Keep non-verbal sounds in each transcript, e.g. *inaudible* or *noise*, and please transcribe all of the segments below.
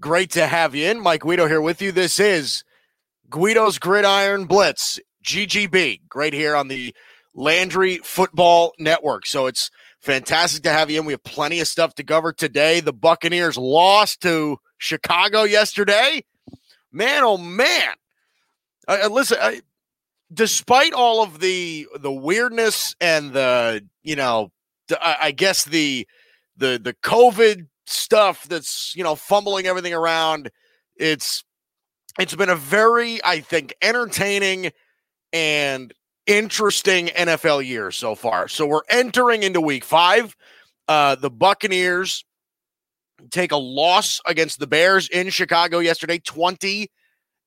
great to have you in. Mike Guido here with you. This is Guido's Gridiron Blitz, GGB, great here on the Landry Football Network. So it's fantastic to have you in. We have plenty of stuff to cover today. The Buccaneers lost to Chicago yesterday. Man, oh man. Uh, listen, I, despite all of the the weirdness and the you know I, I guess the the the COVID stuff that's you know fumbling everything around, it's it's been a very I think entertaining and interesting NFL year so far. So we're entering into week five. Uh, the Buccaneers take a loss against the Bears in Chicago yesterday, 20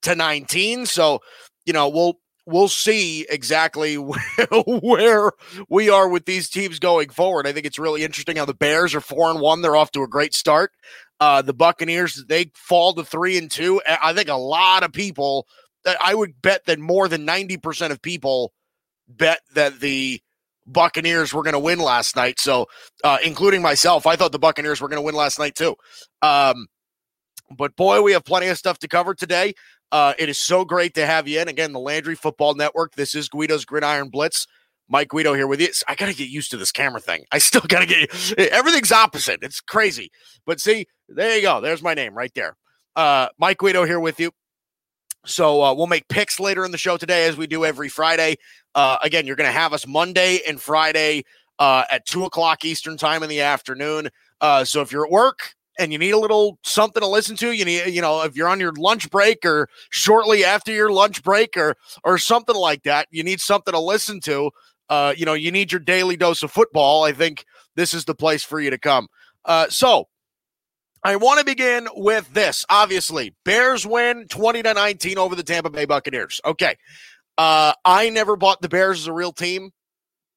to 19. So, you know, we'll we'll see exactly *laughs* where we are with these teams going forward. I think it's really interesting how the Bears are four and one. They're off to a great start. Uh, the Buccaneers they fall to three and two. I think a lot of people. I would bet that more than ninety percent of people bet that the Buccaneers were going to win last night. So, uh, including myself, I thought the Buccaneers were going to win last night too. Um, but boy, we have plenty of stuff to cover today. Uh, it is so great to have you in. Again, the Landry Football Network. This is Guido's Gridiron Blitz. Mike Guido here with you. I got to get used to this camera thing. I still *laughs* got to get everything's opposite. It's crazy. But see, there you go. There's my name right there. Uh, Mike Guido here with you. So uh, we'll make picks later in the show today, as we do every Friday. Uh, again, you're going to have us Monday and Friday uh, at two o'clock Eastern time in the afternoon. Uh, so if you're at work, and you need a little something to listen to, you need, you know, if you're on your lunch break or shortly after your lunch break or or something like that, you need something to listen to. Uh, you know, you need your daily dose of football. I think this is the place for you to come. Uh, so I want to begin with this. Obviously, Bears win 20 to 19 over the Tampa Bay Buccaneers. Okay. Uh, I never bought the Bears as a real team.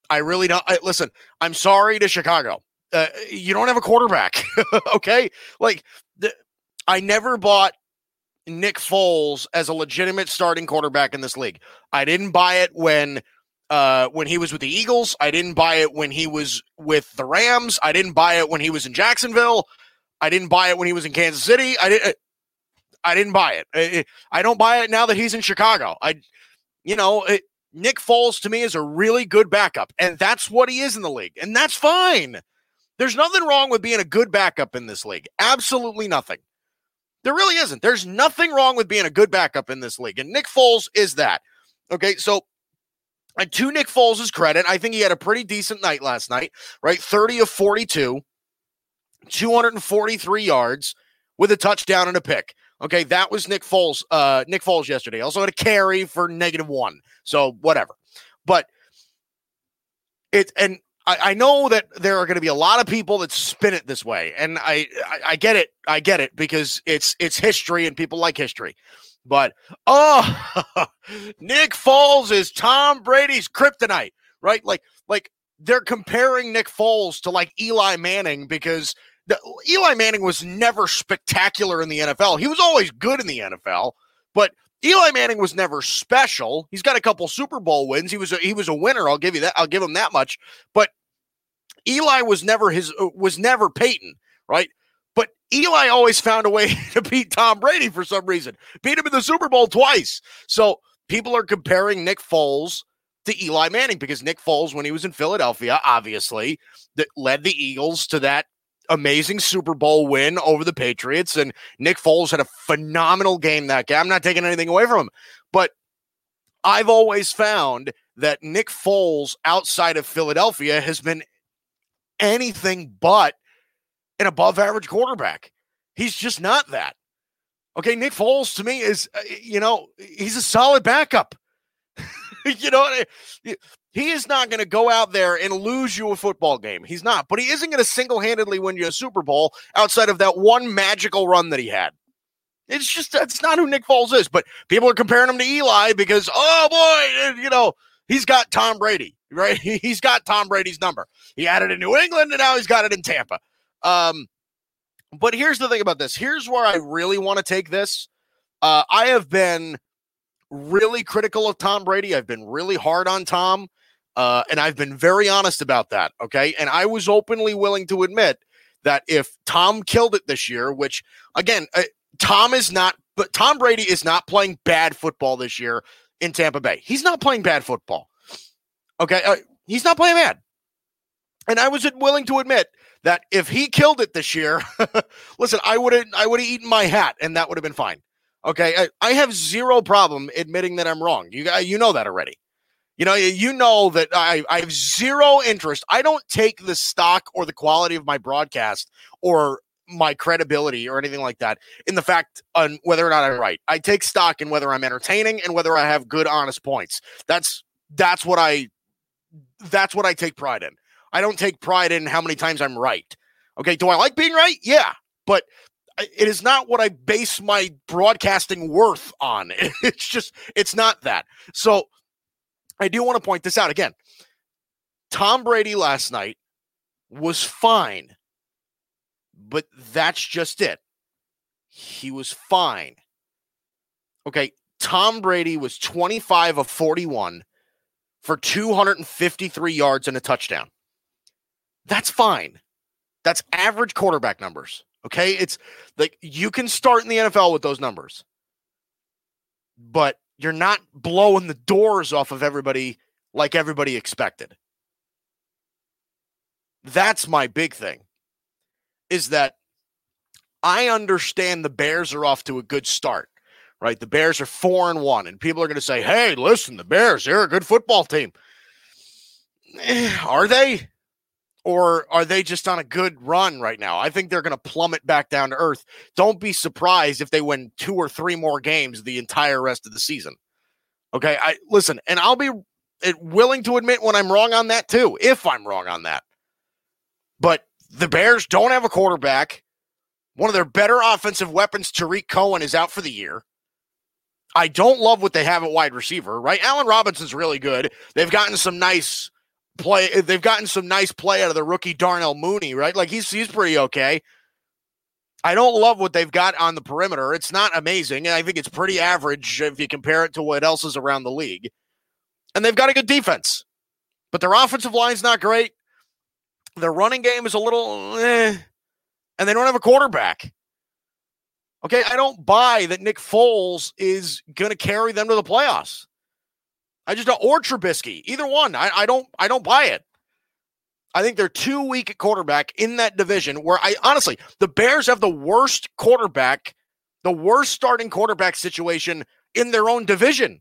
I really don't. I, listen, I'm sorry to Chicago uh, you don't have a quarterback. *laughs* okay. Like, I never bought Nick Foles as a legitimate starting quarterback in this league. I didn't buy it when uh, when he was with the Eagles. I didn't buy it when he was with the Rams. I didn't buy it when he was in Jacksonville. I didn't buy it when he was in Kansas City. I didn't. I didn't buy it. I, I don't buy it now that he's in Chicago. I, you know, it, Nick Foles to me is a really good backup, and that's what he is in the league, and that's fine. There's nothing wrong with being a good backup in this league. Absolutely nothing. There really isn't. There's nothing wrong with being a good backup in this league. And Nick Foles is that. Okay. So, and to Nick Foles' credit, I think he had a pretty decent night last night, right? 30 of 42, 243 yards with a touchdown and a pick. Okay, that was Nick Foles. Uh, Nick Foles yesterday also had a carry for negative one. So whatever, but it and I, I know that there are going to be a lot of people that spin it this way, and I, I, I get it. I get it because it's it's history and people like history. But oh, *laughs* Nick Foles is Tom Brady's kryptonite, right? Like like they're comparing Nick Foles to like Eli Manning because the, Eli Manning was never spectacular in the NFL. He was always good in the NFL, but Eli Manning was never special. He's got a couple Super Bowl wins. He was a, he was a winner. I'll give you that. I'll give him that much. But Eli was never his uh, was never Peyton, right? But Eli always found a way *laughs* to beat Tom Brady for some reason. Beat him in the Super Bowl twice. So people are comparing Nick Foles to Eli Manning because Nick Foles, when he was in Philadelphia, obviously, that led the Eagles to that amazing Super Bowl win over the Patriots. And Nick Foles had a phenomenal game that game. I'm not taking anything away from him, but I've always found that Nick Foles outside of Philadelphia has been anything but an above average quarterback. He's just not that. Okay, Nick Foles to me is, uh, you know, he's a solid backup. *laughs* you know, he is not going to go out there and lose you a football game. He's not, but he isn't going to single handedly win you a Super Bowl outside of that one magical run that he had. It's just, that's not who Nick Foles is. But people are comparing him to Eli because, oh boy, you know, he's got Tom Brady, right? *laughs* He's got Tom Brady's number. He had it in New England and now he's got it in Tampa. Um, but here's the thing about this. Here's where I really want to take this. Uh, I have been really critical of Tom Brady. I've been really hard on Tom. Uh, and I've been very honest about that. Okay. And I was openly willing to admit that if Tom killed it this year, which again, uh, Tom is not, but Tom Brady is not playing bad football this year in Tampa Bay. He's not playing bad football. Okay. Uh, he's not playing bad. And I was willing to admit that if he killed it this year, *laughs* listen, I would have I would have eaten my hat and that would have been fine. Okay, I, I, have zero problem admitting that I'm wrong. You you know that already. You know you know that I, I have zero interest. I don't take the stock or the quality of my broadcast or my credibility or anything like that in the fact on whether or not I'm right. I take stock in whether I'm entertaining and whether I have good honest points. That's that's what I that's what I take pride in. I don't take pride in how many times I'm right. Okay, do I like being right? Yeah, but it is not what I base my broadcasting worth on. *laughs* It's just it's not that. So I do want to point this out again. Tom Brady last night was fine, but that's just it. He was fine. Okay, Tom Brady was 25 of 41 for 253 yards and a touchdown. That's fine. That's average quarterback numbers. Okay. It's like you can start in the NFL with those numbers, but you're not blowing the doors off of everybody like everybody expected. That's my big thing is that I understand the Bears are off to a good start, right? The Bears are four and one, and people are going to say, hey, listen, the Bears, they're a good football team. *sighs* Are they? Or are they just on a good run right now? I think they're going to plummet back down to earth. Don't be surprised if they win two or three more games the entire rest of the season. Okay, I listen, and I'll be eh, willing to admit when I'm wrong on that too, if I'm wrong on that. But the Bears don't have a quarterback. One of their better offensive weapons, Tarik Cohen, is out for the year. I don't love what they have at wide receiver, right? Allen Robinson's really good. They've gotten some nice play. They've gotten some nice play out of the rookie Darnell Mooney, right? Like he's he's pretty okay. I don't love what they've got on the perimeter. It's not amazing. I think it's pretty average if you compare it to what else is around the league. And they've got a good defense, but their offensive line's not great. Their running game is a little, eh, and they don't have a quarterback. Okay, I don't buy that Nick Foles is going to carry them to the playoffs. I just don't or Trubisky, either one. I, I don't I don't buy it. I think they're too weak at quarterback in that division where I honestly the Bears have the worst quarterback, the worst starting quarterback situation in their own division.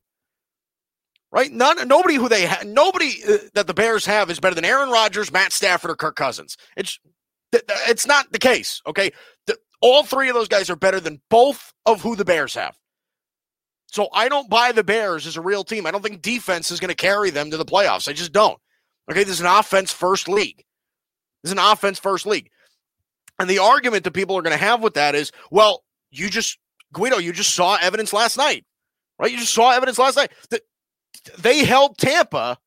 Right? None nobody who they have nobody uh, that the Bears have is better than Aaron Rodgers, Matt Stafford or Kirk Cousins. It's it's not the case, okay? The, all three of those guys are better than both of who the Bears have. So I don't buy the Bears as a real team. I don't think defense is going to carry them to the playoffs. I just don't. Okay, this is an offense first league. This is an offense first league. And the argument that people are going to have with that is, well, you just Guido, you just saw evidence last night. Right? You just saw evidence last night that they held Tampa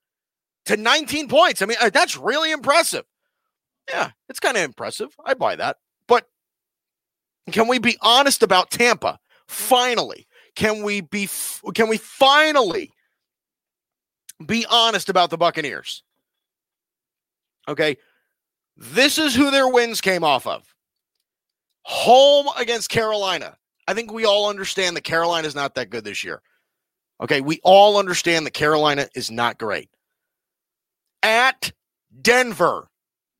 to 19 points. I mean, uh, that's really impressive. Yeah, it's kind of impressive. I buy that. But can we be honest about Tampa? Finally, can we be can we finally be honest about the Buccaneers? Okay. This is who their wins came off of. Home against Carolina. I think we all understand that Carolina is not that good this year. Okay, we all understand that Carolina is not great. at Denver.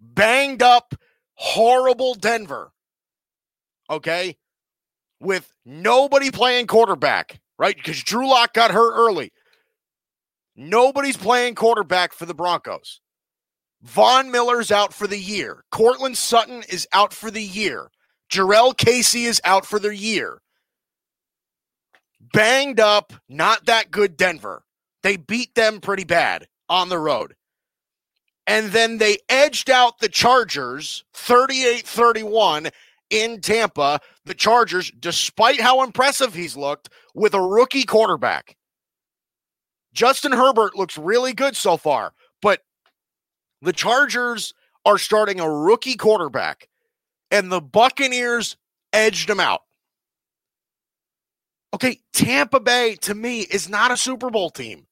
Banged up, horrible Denver. Okay? With nobody playing quarterback, right? Because Drew Lock got hurt early. Nobody's playing quarterback for the Broncos. Von Miller's out for the year. Courtland Sutton is out for the year. Jurrell Casey is out for the year. Banged up, not that good Denver. They beat them pretty bad on the road. And then they edged out the Chargers 38 31 in Tampa. The Chargers, despite how impressive he's looked, with a rookie quarterback. Justin Herbert looks really good so far, but the Chargers are starting a rookie quarterback, and the Buccaneers edged him out. Okay, Tampa Bay to me is not a Super Bowl team.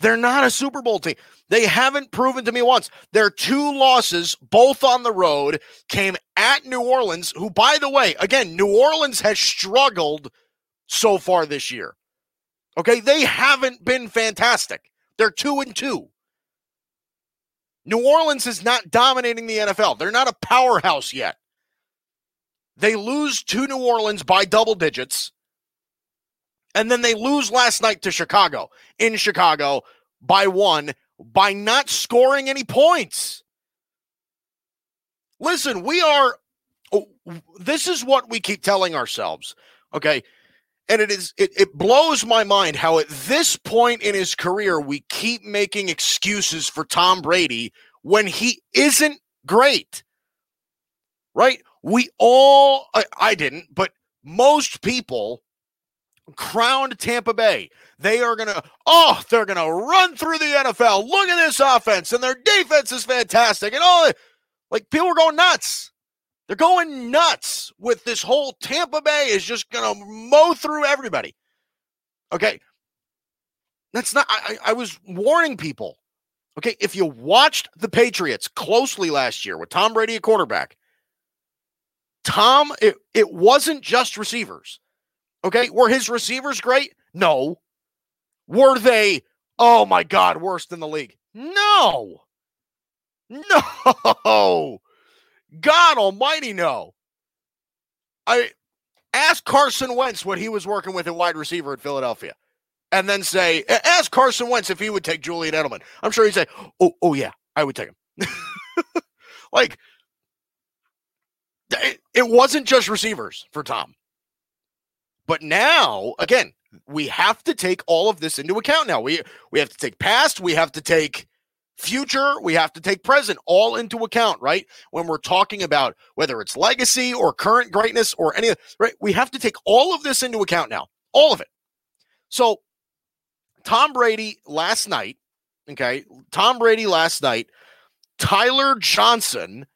They're not a Super Bowl team. They haven't proven to me once. Their two losses, both on the road, came at New Orleans, who, by the way, again, New Orleans has struggled so far this year. Okay, they haven't been fantastic. They're two and two. New Orleans is not dominating the NFL. They're not a powerhouse yet. They lose to New Orleans by double digits. And then they lose last night to Chicago in Chicago by one by not scoring any points. Listen, we are, oh, this is what we keep telling ourselves. Okay and it is it, it blows my mind how at this point in his career we keep making excuses for Tom Brady when he isn't great. Right? We all I, I didn't, but most people crowned Tampa Bay. They are going to, oh, they're going to run through the NFL. Look at this offense, and their defense is fantastic. And all like people are going nuts. They're going nuts with this whole Tampa Bay is just going to mow through everybody. Okay. That's not, I, I was warning people. Okay. If you watched the Patriots closely last year with Tom Brady quarterback, Tom, it, it wasn't just receivers. Okay. Were his receivers great? No. Were they, oh my God, worst in the league? No. No. God almighty, no. I ask Carson Wentz what he was working with a wide receiver at Philadelphia. And then say, ask Carson Wentz if he would take Julian Edelman. I'm sure he'd say, Oh, oh yeah, I would take him. *laughs* like it wasn't just receivers for Tom. But now, again, we have to take all of this into account now. We we have to take past, we have to take future, we have to take present all into account, right? When we're talking about whether it's legacy or current greatness or any, right? We have to take all of this into account now, all of it. So, Tom Brady last night, okay, Tom Brady last night, Tyler Johnson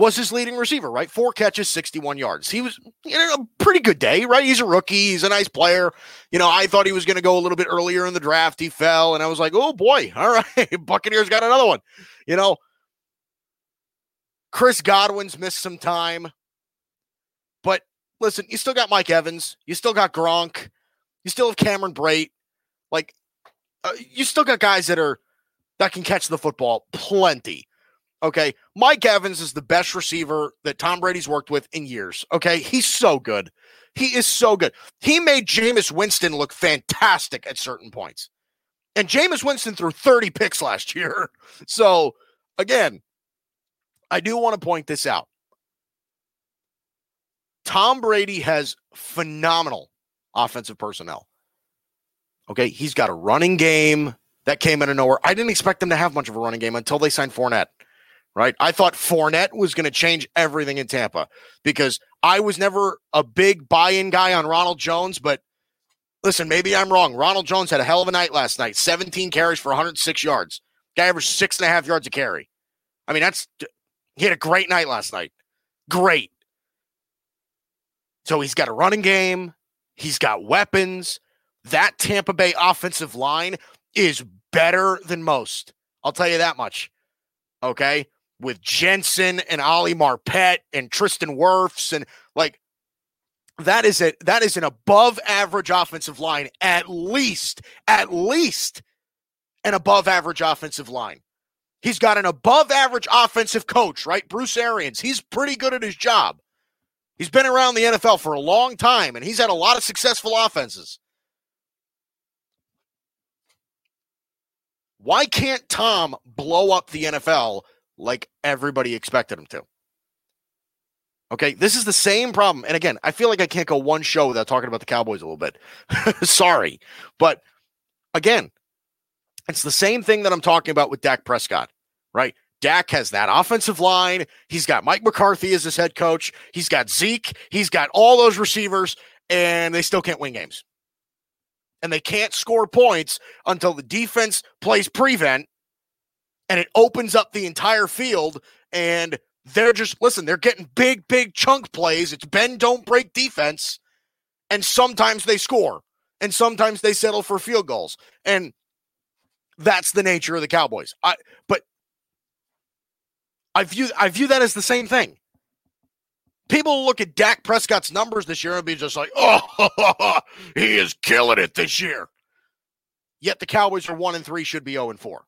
was his leading receiver, right? Four catches, 61 yards. He was you know, a pretty good day, right? He's a rookie. He's a nice player. You know, I thought he was going to go a little bit earlier in the draft. He fell, and I was like, oh boy, *laughs* all right, Buccaneers got another one. You know, Chris Godwin's missed some time. But listen, you still got Mike Evans. You still got Gronk. You still have Cameron Brate. Like, uh, you still got guys that are that can catch the football plenty. Okay. Mike Evans is the best receiver that Tom Brady's worked with in years. Okay. He's so good. He is so good. He made Jameis Winston look fantastic at certain points. And Jameis Winston threw 30 picks last *laughs* year. So, again, I do want to point this out. Tom Brady has phenomenal offensive personnel. Okay. He's got a running game that came out of nowhere. I didn't expect them to have much of a running game until they signed Fournette right? I thought Fournette was going to change everything in Tampa because I was never a big buy in guy on Ronald Jones, but listen, maybe I'm wrong. Ronald Jones had a hell of a night last night 17 carries for 106 yards. Guy averaged six and a half yards a carry. I mean, that's he had a great night last night. Great. So he's got a running game, he's got weapons. That Tampa Bay offensive line is better than most. I'll tell you that much. Okay with Jensen and Ali Marpet and Tristan Wirfs and like that is a that is an above average offensive line at least at least an above average offensive line. He's got an above average offensive coach, right? Bruce Arians. He's pretty good at his job. He's been around the NFL for a long time and he's had a lot of successful offenses. Why can't Tom blow up the NFL like everybody expected him to? Okay, this is the same problem. And again, I feel like I can't go one show without talking about the Cowboys a little bit. *laughs* Sorry. But again, it's the same thing that I'm talking about with Dak Prescott, right? Dak has that offensive line. He's got Mike McCarthy as his head coach. He's got Zeke. He's got all those receivers, and they still can't win games. And they can't score points until the defense plays prevent and it opens up the entire field. And they're just, listen, they're getting big, big chunk plays. It's bend, don't break defense. And sometimes they score, and sometimes they settle for field goals. And that's the nature of the Cowboys. I but I view I view that as the same thing. People look at Dak Prescott's numbers this year and be just like, *laughs* "Oh, he is killing it this year." Yet the Cowboys are 1 and 3 should be 0 and 4.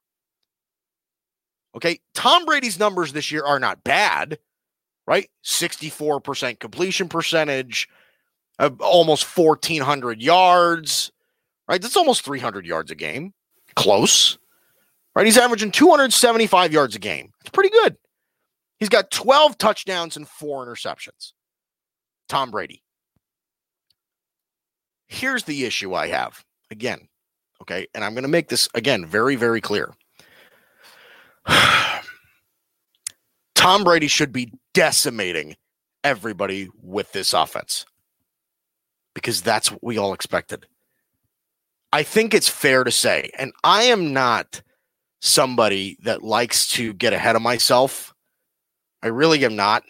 Okay, Tom Brady's numbers this year are not bad, right? 64% completion percentage, uh, almost 1400 yards, right? That's almost 300 yards a game close, right? He's averaging 275 yards a game. It's pretty good. He's got 12 touchdowns and four interceptions. Tom Brady. Here's the issue I have again, okay? And I'm going to make this again very, very clear. *sighs* Tom Brady should be decimating everybody with this offense because that's what we all expected. I think it's fair to say, and I am not somebody that likes to get ahead of myself. I really am not.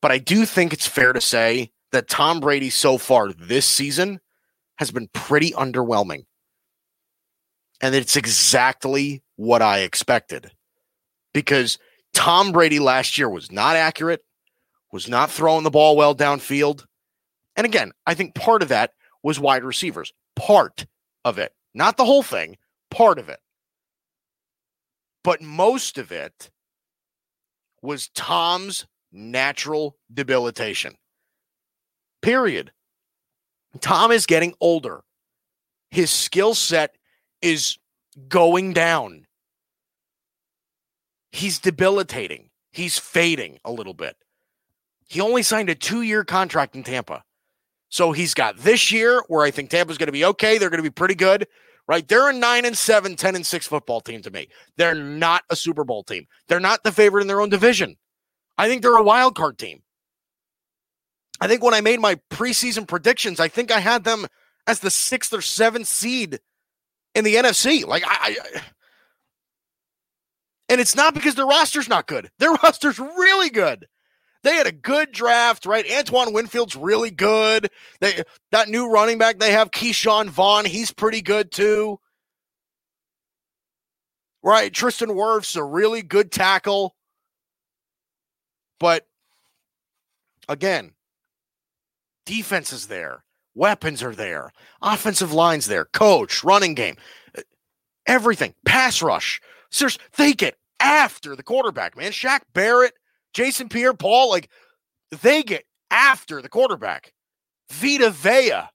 But I do think it's fair to say that Tom Brady so far this season has been pretty underwhelming. And it's exactly what I expected. Because Tom Brady last year was not accurate, was not throwing the ball well downfield. And again, I think part of that was wide receivers part of it, not the whole thing, part of it. But most of it was Tom's natural debilitation. Period. Tom is getting older. His skill set is going down. He's debilitating. He's fading a little bit. He only signed a two year contract in Tampa. So he's got this year where I think Tampa's going to be okay. They're going to be pretty good, right? They're a nine and seven, 10 and six football team to me. They're not a Super Bowl team. They're not the favorite in their own division. I think they're a wild card team. I think when I made my preseason predictions, I think I had them as the sixth or seventh seed in the NFC. Like I, I and it's not because their roster's not good. Their *laughs* roster's really good. They had a good draft, right? Antoine Winfield's really good. They that new running back they have, Ke'Shawn Vaughn, he's pretty good too. Right, Tristan Wirfs a really good tackle. But again, defense is there, weapons are there, offensive lines there, coach, running game, uh, everything, pass rush. Seriously, they get after the quarterback, man. Shaq Barrett, Jason Pierre Paul, like they get after the quarterback. Vita Vea,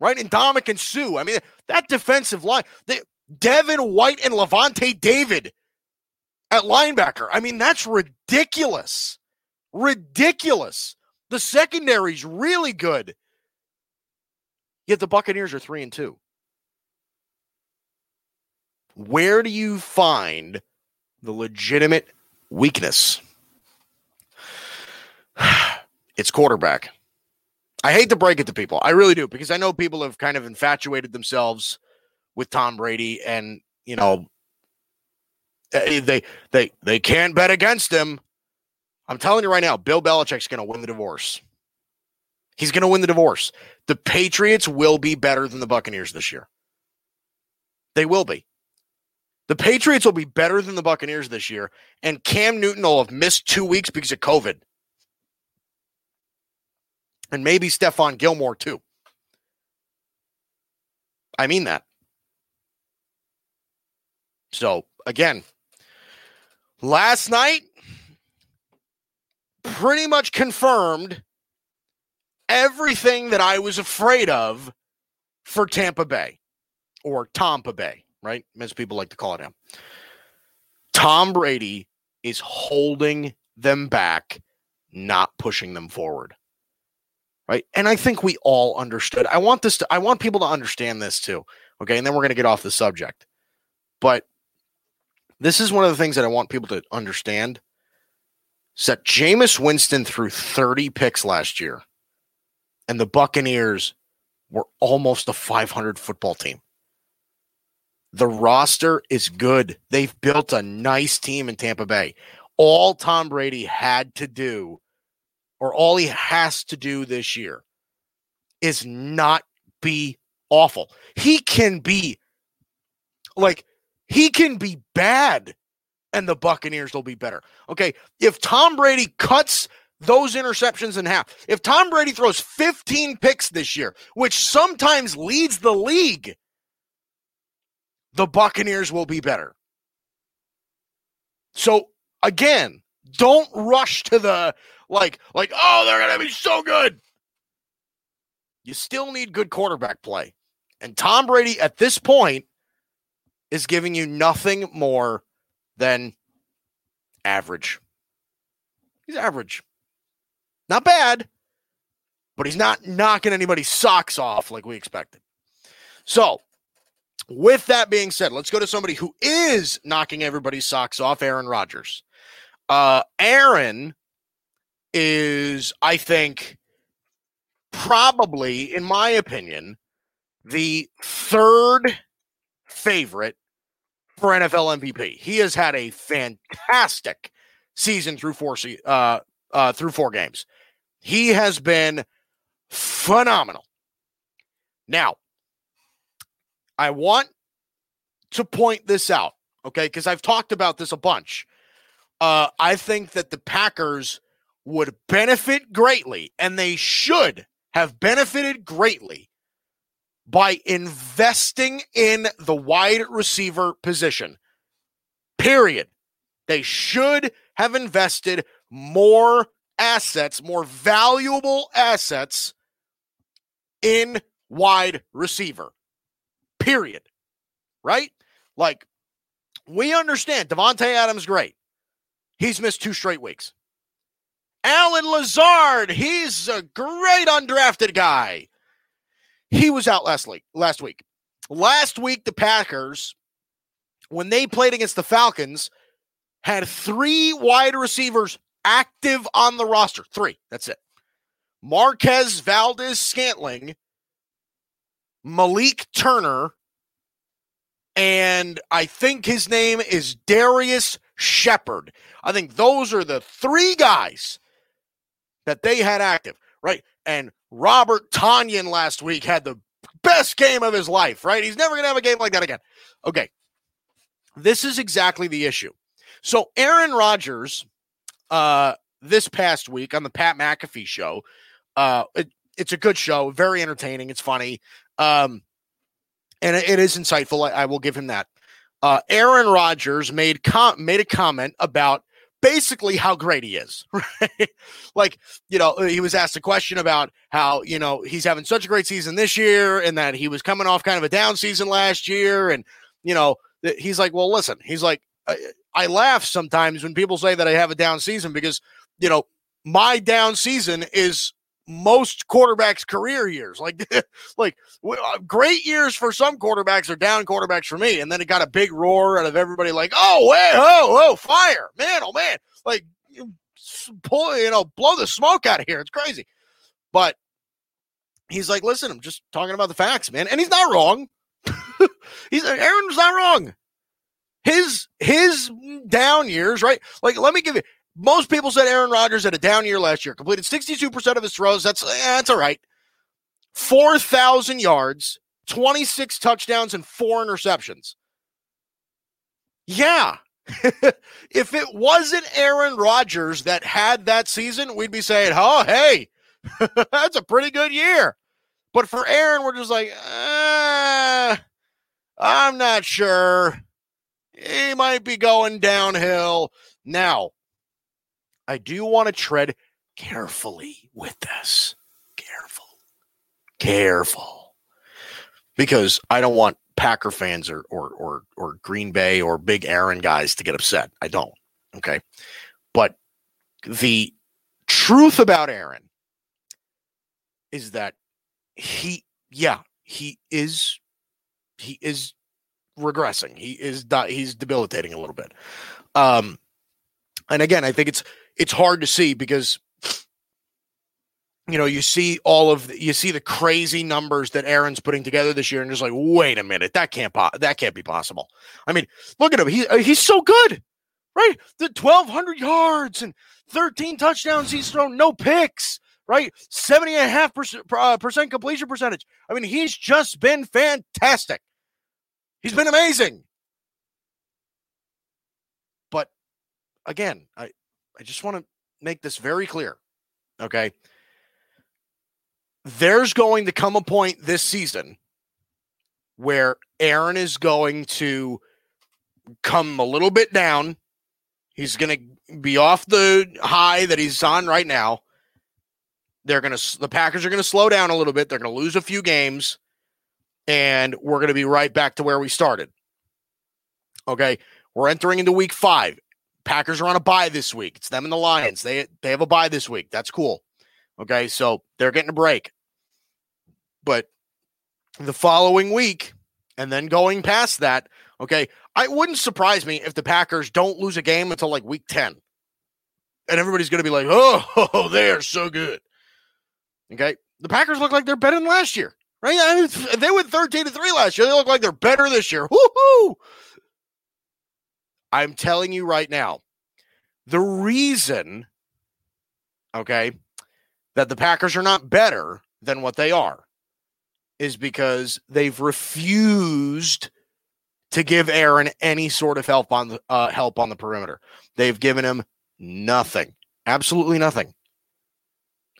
right? And Ndamukong Suh. I mean, that defensive line, they, Devin White and Lavonte David at linebacker. I mean, that's ridiculous. Ridiculous. The secondary's really good. Yet the Buccaneers are three and two. Where do you find the legitimate weakness? *sighs* it's quarterback. I hate to break it to people. I really do because I know people have kind of infatuated themselves with Tom Brady and, you know, eh, they they they can't bet against him. I'm telling you right now, Bill Belichick's going to win the divorce. He's going to win the divorce. The Patriots will be better than the Buccaneers this year. They will be. The Patriots will be better than the Buccaneers this year, and Cam Newton will have missed two weeks because of COVID and maybe Stephon Gilmore too. I mean that. So, again, last night pretty much confirmed everything that I was afraid of for Tampa Bay or Tampa Bay, right? As people like to call it him. Tom Brady is holding them back, not pushing them forward. Right. And I think we all understood. I want this to, I want people to understand this too. Okay. And then we're going to get off the subject. But this is one of the things that I want people to understand that Jameis Winston threw 30 picks last year, and the Buccaneers were almost a 500 football team. The roster is good. They've built a nice team in Tampa Bay. All Tom Brady had to do, or all he has to do this year, is not be awful. He can be like, he can be bad and the Buccaneers will be better. Okay. If Tom Brady cuts those interceptions in half, if Tom Brady throws 15 picks this year, which sometimes leads the league, the Buccaneers will be better. So again, don't rush to the like, like, oh, they're gonna be so good. You still need good quarterback play. And Tom Brady at this point is giving you nothing more than average. He's average. Not bad, but he's not knocking anybody's socks off like we expected. So, with that being said, let's go to somebody who is knocking everybody's socks off Aaron Rodgers. Uh, Aaron is, I think, probably, in my opinion, the third favorite for NFL MVP. He has had a fantastic season through four uh, uh, through four games. He has been phenomenal. Now, I want to point this out, okay? Because I've talked about this a bunch. Uh, I think that the Packers would benefit greatly, and they should have benefited greatly by investing in the wide receiver position. Period. They should have invested more assets, more valuable assets in wide receiver. Period. Right? Like, we understand Davante Adams great. He's missed two straight weeks. Allen Lazard, he's a great undrafted guy. He was out last week. Last week. Last week, the Packers, when they played against the Falcons, had three wide receivers active on the roster. Three. That's it. Marquez Valdes Scantling, Malik Turner, and I think his name is Darius Shepherd. I think those are the three guys that they had active, right? And Robert Tonyan last week had the best game of his life, right? He's never going to have a game like that again. Okay. This is exactly the issue. So Aaron Rodgers, uh, this past week on the Pat McAfee show, uh, it, it's a good show, very entertaining. It's funny. Um, and it, it is insightful. I, I, will give him that. Uh, Aaron Rodgers made com- made a comment about basically how great he is, *laughs* right? like, you know, he was asked a question about how, you know, he's having such a great season this year and that he was coming off kind of a down season last year. And, you know, he's like, well, listen, he's like, I, laugh sometimes when people say that I have a down season because, you know, my down season is most quarterbacks' career years. Like, *laughs* like uh, great years for some quarterbacks are down quarterbacks for me. And then it got a big roar out of everybody, like, oh, hey, oh, oh, fire, man, oh man, like pull, you know, blow the smoke out of here. It's crazy. But he's like, listen, I'm just talking about the facts, man, and he's not wrong. *laughs* he's Aaron's not wrong. His his down years, right? Like, let me give you most people said Aaron Rodgers had a down year last year. Completed 62% of his throws. That's eh, that's all right. 4,000 yards, 26 touchdowns, and four interceptions. Yeah. *laughs* if it wasn't Aaron Rodgers that had that season, we'd be saying, oh, hey, *laughs* that's a pretty good year. But for Aaron, we're just like, uh, I'm not sure. He might be going downhill. Now, I do want to tread carefully with this. Careful. Careful. Because I don't want Packer fans or or or or Green Bay or big Aaron guys to get upset. I don't. Okay. But the truth about Aaron is that he yeah, he is he is regressing. He is he's debilitating a little bit. Um and again, I think it's it's hard to see because you know, you see all of the, you see the crazy numbers that Aaron's putting together this year, and just like, wait a minute, that can't po- that can't be possible. I mean, look at him; he uh, he's so good, right? The twelve hundred yards and thirteen touchdowns he's thrown, no picks, right? Seventy and a half uh, percent completion percentage. I mean, he's just been fantastic. He's been amazing. But again, I I just want to make this very clear, okay? there's going to come a point this season where Aaron is going to come a little bit down. He's going to be off the high that he's on right now. They're going to, the Packers are going to slow down a little bit. They're going to lose a few games, and we're going to be right back to where we started. Okay. We're entering into week five. Packers are on a bye this week. It's them and the Lions. They they have a bye this week. That's cool. Okay, so they're getting a break. But the following week, and then going past that, okay, I wouldn't surprise me if the Packers don't lose a game until like week 10. And everybody's going to be like, oh, *laughs* they are so good. Okay. The Packers look like they're better than last year, right? I mean, they went 13 to 3 last year. They look like they're better this year. Woohoo! I'm telling you right now, the reason, okay, that the Packers are not better than what they are is because they've refused to give Aaron any sort of help on the uh, help on the perimeter. They've given him nothing, absolutely nothing.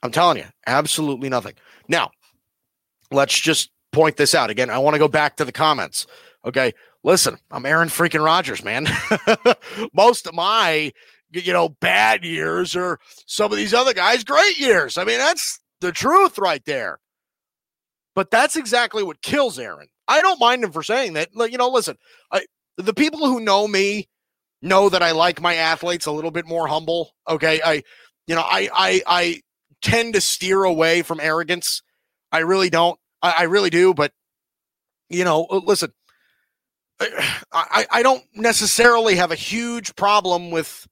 I'm telling you, absolutely nothing. Now, let's just point this out again. I want to go back to the comments. Okay, listen, I'm Aaron freaking Rodgers, man. *laughs* Most of my you know bad years are some of these other guys great years. I mean, that's the truth right there. But that's exactly what kills Aaron. I don't mind him for saying that. You know, listen, I, the people who know me know that I like my athletes a little bit more humble. Okay, I, you know, I I I tend to steer away from arrogance. I really don't. I, I really do. But you know, uh, listen, *sighs* I I don't necessarily have a huge problem with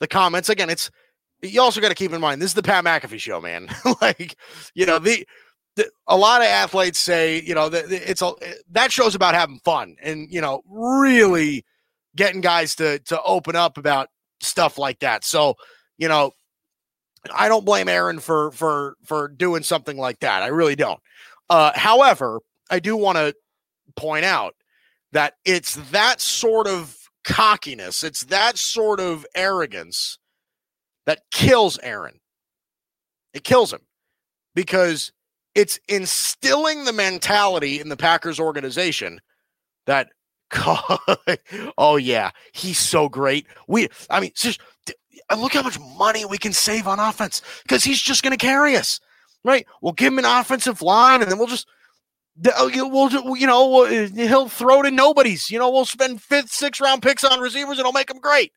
the comments. Again, it's you also got to keep in mind this is the Pat McAfee show, man. *laughs* like, you know, the a lot of athletes say, you know, that it's a that show's about having fun and you know, really getting guys to to open up about stuff like that. So, you know, I don't blame Aaron for for for doing something like that. I really don't. Uh, however, I do want to point out that it's that sort of cockiness, it's that sort of arrogance that kills Aaron. It kills him because it's instilling the mentality in the Packers organization that *laughs* oh yeah, he's so great. We I mean, just look how much money we can save on offense because he's just going to carry us, right? We'll give him an offensive line, and then we'll just oh, we'll you know he'll throw to nobody's. You know, we'll spend fifth, sixth round picks on receivers, and it'll make them great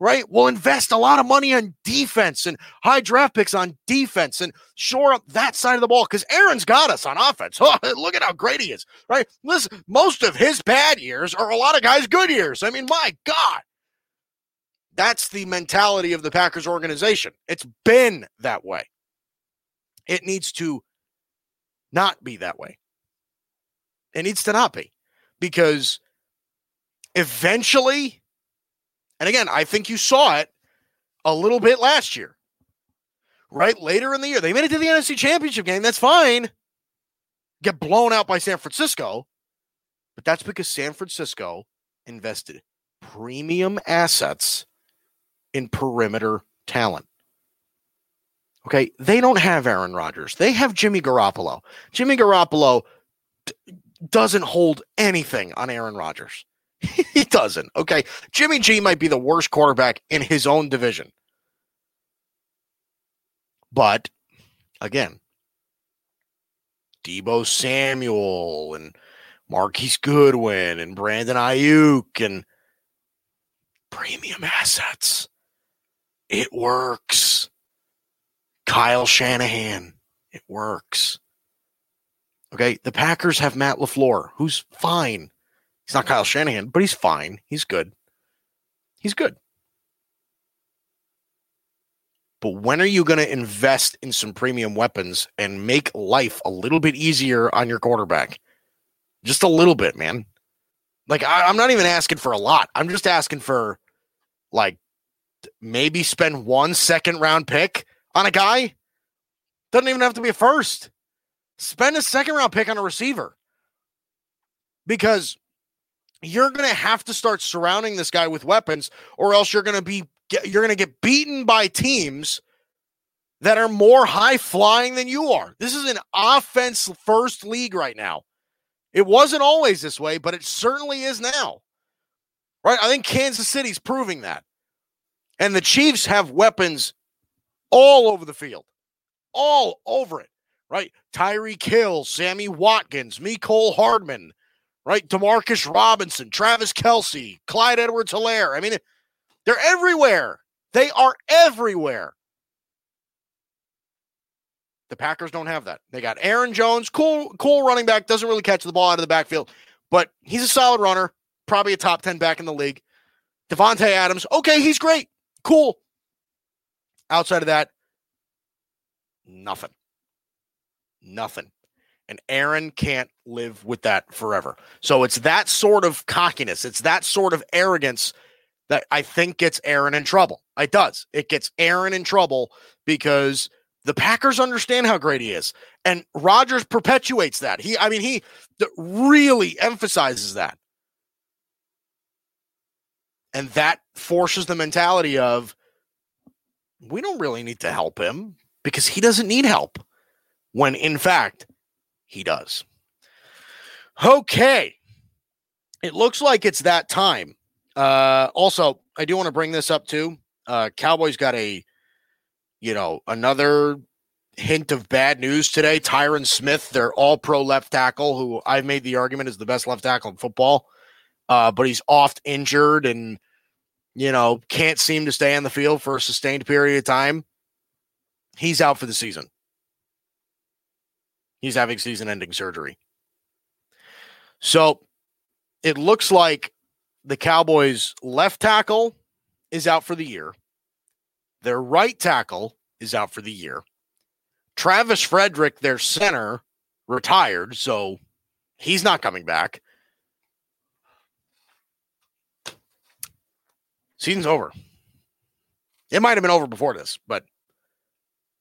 right? We'll invest a lot of money on defense and high draft picks on defense and shore up that side of the ball because Aaron's got us on offense. *laughs* Oh, look at how great he is, right? Listen, most of his bad years are a lot of guys' good years. I mean, my God. That's the mentality of the Packers organization. It's been that way. It needs to not be that way. It needs to not be because eventually and again, I think you saw it a little bit last year, right? Later in the year, they made it to the NFC Championship game. That's fine. Get blown out by San Francisco, but that's because San Francisco invested premium assets in perimeter talent. Okay, they don't have Aaron Rodgers. They have Jimmy Garoppolo. Jimmy Garoppolo d- doesn't hold anything on Aaron Rodgers. *laughs* he doesn't. Okay. Jimmy G might be the worst quarterback in his own division. But again, Deebo Samuel and Marquise Goodwin and Brandon Aiyuk and premium assets. It works. Kyle Shanahan. It works. Okay. The Packers have Matt LaFleur, who's fine. He's not Kyle Shanahan, but he's fine. He's good. He's good. But when are you going to invest in some premium weapons and make life a little bit easier on your quarterback? Just a little bit, man. Like, I, I'm not even asking for a lot. I'm just asking for, like, maybe spend one second round pick on a guy. Doesn't even have to be a first. Spend a second round pick on a receiver. Because you're going to have to start surrounding this guy with weapons or else you're going to be you're going to get beaten by teams that are more high flying than you are. This is an offense first league right now. It wasn't always this way, but it certainly is now. Right? I think Kansas City's proving that. And the Chiefs have weapons all over the field. All over it. Right? Tyreek Hill, Sammy Watkins, Mecole Hardman, right? Demarcus Robinson, Travis Kelce, Clyde Edwards Helaire. I mean, they're everywhere. They are everywhere. The Packers don't have that. They got Aaron Jones, cool, cool running back, doesn't really catch the ball out of the backfield, but he's a solid runner, probably a top 10 back in the league. Davante Adams, okay, he's great. Cool. Outside of that, nothing. Nothing. And Aaron can't live with that forever. So it's that sort of cockiness, it's that sort of arrogance that I think gets Aaron in trouble. It does. It gets Aaron in trouble because the Packers understand how great he is. And Rodgers perpetuates that. He, I mean, he really emphasizes that. And that forces the mentality of we don't really need to help him because he doesn't need help. When in fact, he does. Okay. It looks like it's that time. Uh, also, I do want to bring this up too. Uh, Cowboys got a, you know, another hint of bad news today. Tyron Smith, their all pro left tackle, who I've made the argument is the best left tackle in football, uh, but he's oft injured and, you know, can't seem to stay on the field for a sustained period of time. He's out for the season. He's having season ending surgery. So it looks like the Cowboys' left tackle is out for the year. Their right tackle is out for the year. Travis Frederick, their center, retired, so he's not coming back. Season's over. It might have been over before this, but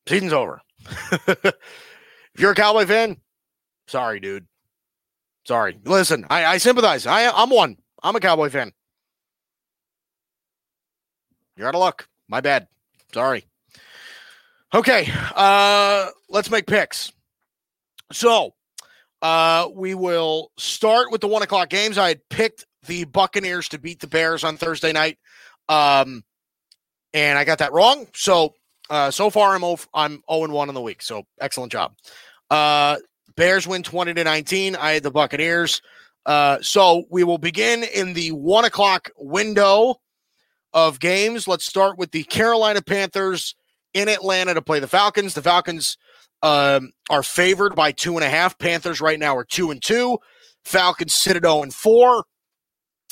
season's over. *laughs* If you're a Cowboy fan, sorry, dude. Sorry. Listen, I, I sympathize. I, I'm one. I'm a Cowboy fan. You're out of luck. My bad. Sorry. Okay. Uh, let's make picks. So uh, we will start with the one o'clock games. I had picked the Buccaneers to beat the Bears on Thursday night. Um, and I got that wrong. So uh, so far, I'm 0, I'm 0 and 1 in the week. So excellent job. Uh, Bears win 20 to 19. I had the Buccaneers. Uh, so we will begin in the one o'clock window of games. Let's start with the Carolina Panthers in Atlanta to play the Falcons. The Falcons um, are favored by two and a half. Panthers right now are two and two. Falcons sit at 0 and 4.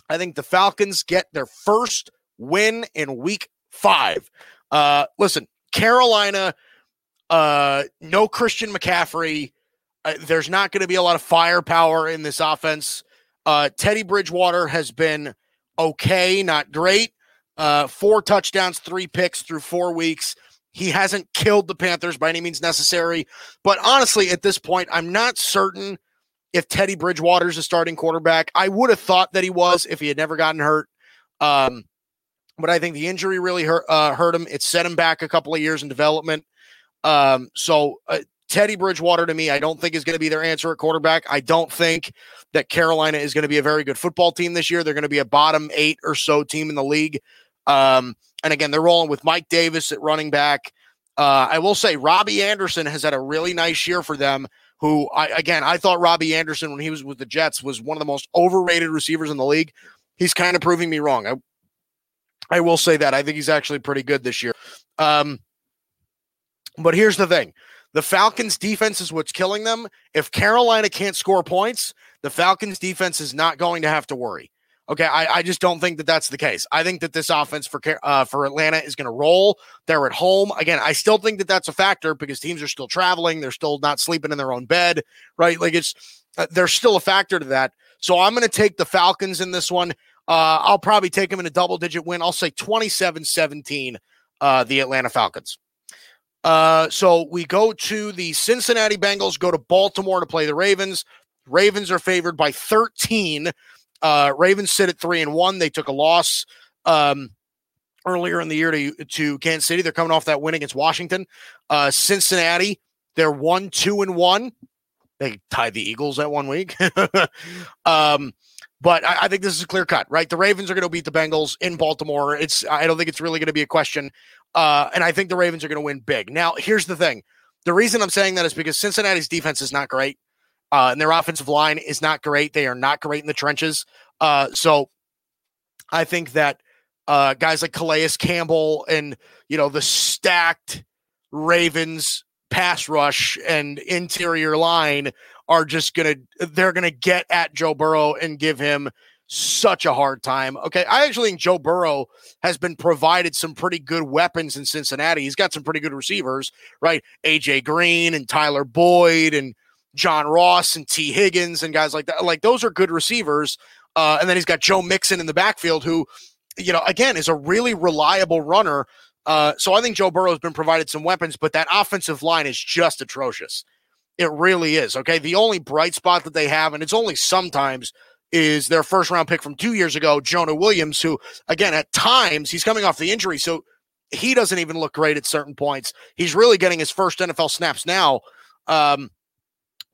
I think the Falcons get their first win in week five. Uh, listen, Carolina, uh, no Christian McCaffrey. Uh, there's not going to be a lot of firepower in this offense. Uh, Teddy Bridgewater has been okay, not great. Uh, four touchdowns, three picks through four weeks. He hasn't killed the Panthers by any means necessary. But honestly, at this point, I'm not certain if Teddy Bridgewater's a starting quarterback. I would have thought that he was if he had never gotten hurt. Um, but I think the injury really hurt uh, hurt him. It set him back a couple of years in development. Um, so uh, Teddy Bridgewater to me, I don't think is going to be their answer at quarterback. I don't think that Carolina is going to be a very good football team this year. They're going to be a bottom eight or so team in the league. Um, and again, they're rolling with Mike Davis at running back. Uh, I will say Robbie Anderson has had a really nice year for them. Who I again I thought Robbie Anderson when he was with the Jets was one of the most overrated receivers in the league. He's kind of proving me wrong. I I will say that I think he's actually pretty good this year. Um, but here's the thing: the Falcons' defense is what's killing them. If Carolina can't score points, the Falcons' defense is not going to have to worry. Okay, I, I just don't think that that's the case. I think that this offense for uh, for Atlanta is going to roll. They're at home again. I still think that that's a factor because teams are still traveling. They're still not sleeping in their own bed, right? Like it's uh, there's still a factor to that. So I'm going to take the Falcons in this one. Uh, I'll probably take them in a double digit win. I'll say 27 17, uh, the Atlanta Falcons. Uh, so we go to the Cincinnati Bengals, go to Baltimore to play the Ravens. Ravens are favored by 13. Uh, Ravens sit at three and one. They took a loss um, earlier in the year to, to Kansas City. They're coming off that win against Washington. Uh, Cincinnati, they're one, two, and one. They tied the Eagles that one week. *laughs* um, but I, I, think this is a clear cut, right? The Ravens are going to beat the Bengals in Baltimore. It's I don't think it's really going to be a question. Uh, and I think the Ravens are going to win big. Now, here's the thing: the reason I'm saying that is because Cincinnati's defense is not great, uh, and their offensive line is not great. They are not great in the trenches. Uh, so I think that uh, guys like Calais Campbell and you know the stacked Ravens pass rush and interior line are just gonna they're gonna get at Joe Burrow and give him such a hard time. Okay, I actually think Joe Burrow has been provided some pretty good weapons in Cincinnati. He's got some pretty good receivers, right? AJ Green and Tyler Boyd and John Ross and Tee Higgins and guys like that. Like those are good receivers. Uh, and then he's got Joe Mixon in the backfield, who, you know, again is a really reliable runner. Uh, so I think Joe Burrow has been provided some weapons, but that offensive line is just atrocious. It really is. Okay. The only bright spot that they have, and it's only sometimes, is their first round pick from two years ago, Jonah Williams, who, again, at times he's coming off the injury. So he doesn't even look great at certain points. He's really getting his first NFL snaps now. Um,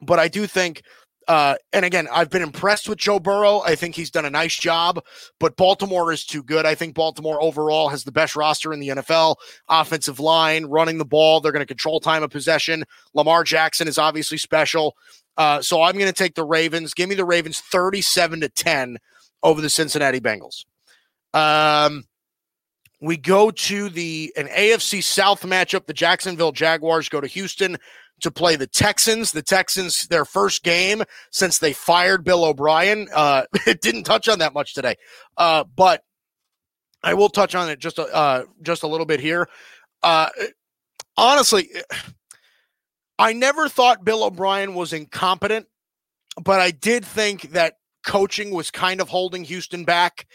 but I do think uh, and again, I've been impressed with Joe Burrow. I think he's done a nice job, but Baltimore is too good. I think Baltimore overall has the best roster in the NFL. Offensive line, running the ball, they're going to control time of possession. Lamar Jackson is obviously special. Uh, so I'm going to take the Ravens. Give me the Ravens 37 to 10 over the Cincinnati Bengals. Um, we go to the an AFC South matchup. The Jacksonville Jaguars go to Houston to play the Texans. The Texans, their first game since they fired Bill O'Brien. Uh, *laughs* it didn't touch on that much today, uh, but I will touch on it just a, uh, just a little bit here. Uh, honestly, I never thought Bill O'Brien was incompetent, but I did think that coaching was kind of holding Houston back